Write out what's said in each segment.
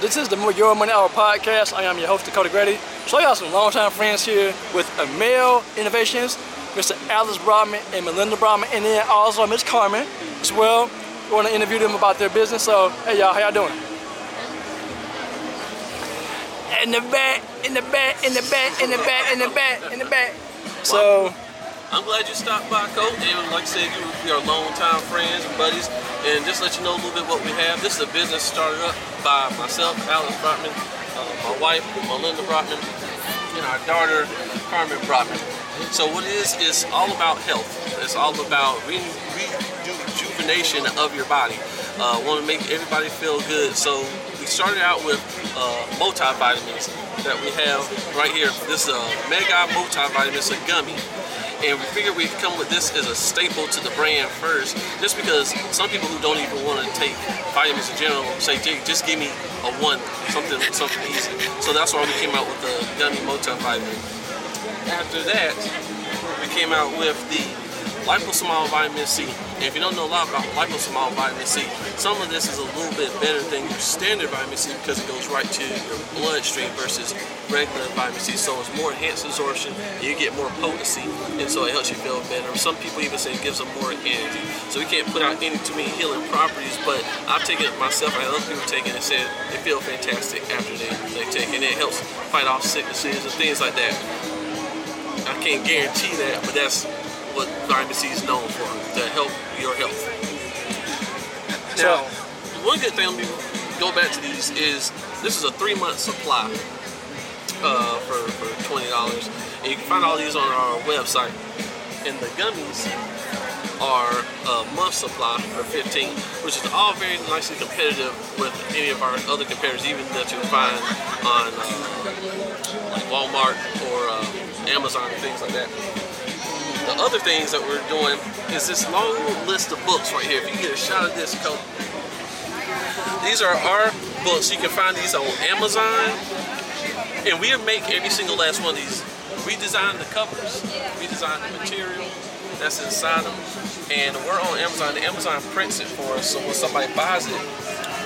This is the Your Money Hour podcast. I am your host, Dakota Grady. So I got some longtime friends here with Amel Innovations, Mr. Alex Brockman and Melinda Brockman, and then also Miss Carmen as well. We want to interview them about their business. So, hey y'all, how y'all doing? In the back, in the back, in the back, in the back, in the back, in the back. So, I'm glad you stopped by, Coach. And like I said, you, we are longtime friends and buddies. And just let you know a little bit what we have. This is a business started up by myself, Alex Brockman, uh, my wife, Melinda Brockman, and our daughter, Carmen Brockman. So what it is, all about health. It's all about re- rejuvenation of your body. Uh, want to make everybody feel good. So we started out with uh, multivitamins that we have right here. This is a Mega Multivitamin. It's a gummy and we figured we'd come with this as a staple to the brand first, just because some people who don't even want to take vitamins in general say, just give me a one, something something easy. So that's why we came out with the gummy multivitamin. After that, we came out with the liposomal vitamin C. And if you don't know a lot about liposomal vitamin C, some of this is a little bit better than your standard vitamin C because it goes right to your bloodstream versus regular vitamin C. So it's more enhanced absorption, and you get more potency, and so it helps you feel better. Some people even say it gives them more energy. So we can't put out any too many healing properties, but I've taken it myself. I other people taking it and said they feel fantastic after they, they take it. And it helps fight off sicknesses and things like that. I can't guarantee that, but that's what vitamin C is known for, to help your health. Now, one good thing, let me go back to these, is this is a three month supply uh, for, for $20. And you can find all these on our website. And the gummies are a month supply for 15 which is all very nicely competitive with any of our other competitors, even that you find on uh, like Walmart or uh, Amazon and things like that. The other things that we're doing is this long list of books right here. If you get a shot of this coat, these are our books. You can find these on Amazon. And we make every single last one of these. We design the covers, we design the material that's inside them. And we're on Amazon. Amazon prints it for us. So when somebody buys it,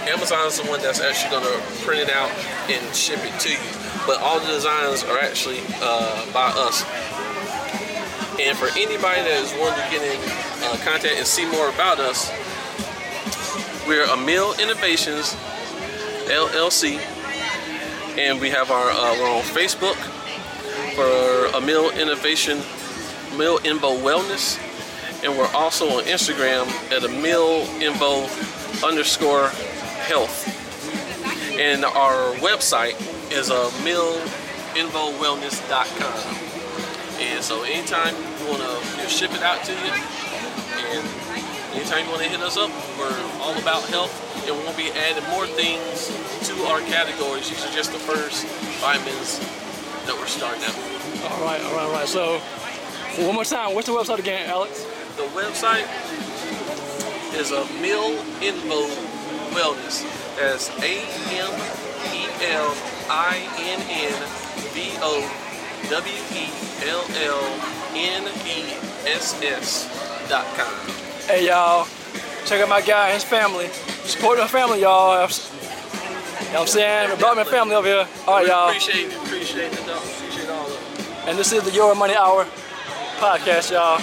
Amazon's the one that's actually going to print it out and ship it to you. But all the designs are actually uh, by us. And for anybody that is wanting to get in uh, contact and see more about us, we're Amel Innovations LLC, and we have our uh, we're on Facebook for Amel Innovation, Amel Invo Wellness, and we're also on Instagram at Amel Invo underscore Health, and our website is amelinvowellness.com. And so anytime you want to you know, ship it out to you, and anytime you want to hit us up, we're all about health, and we'll be adding more things to our categories. These are just the first vitamins that we're starting out. All right, all right, all right. So one more time, what's the website again, Alex? The website is a Mill Info Wellness. That's A M E L I N N V O W E L L N E S S dot com. Hey y'all, check out my guy and his family. Support the family, y'all. You know what I'm saying? We brought my family over here. All right, y'all. Appreciate, it. appreciate, the, appreciate all of it. And this is the Your Money Hour podcast, y'all.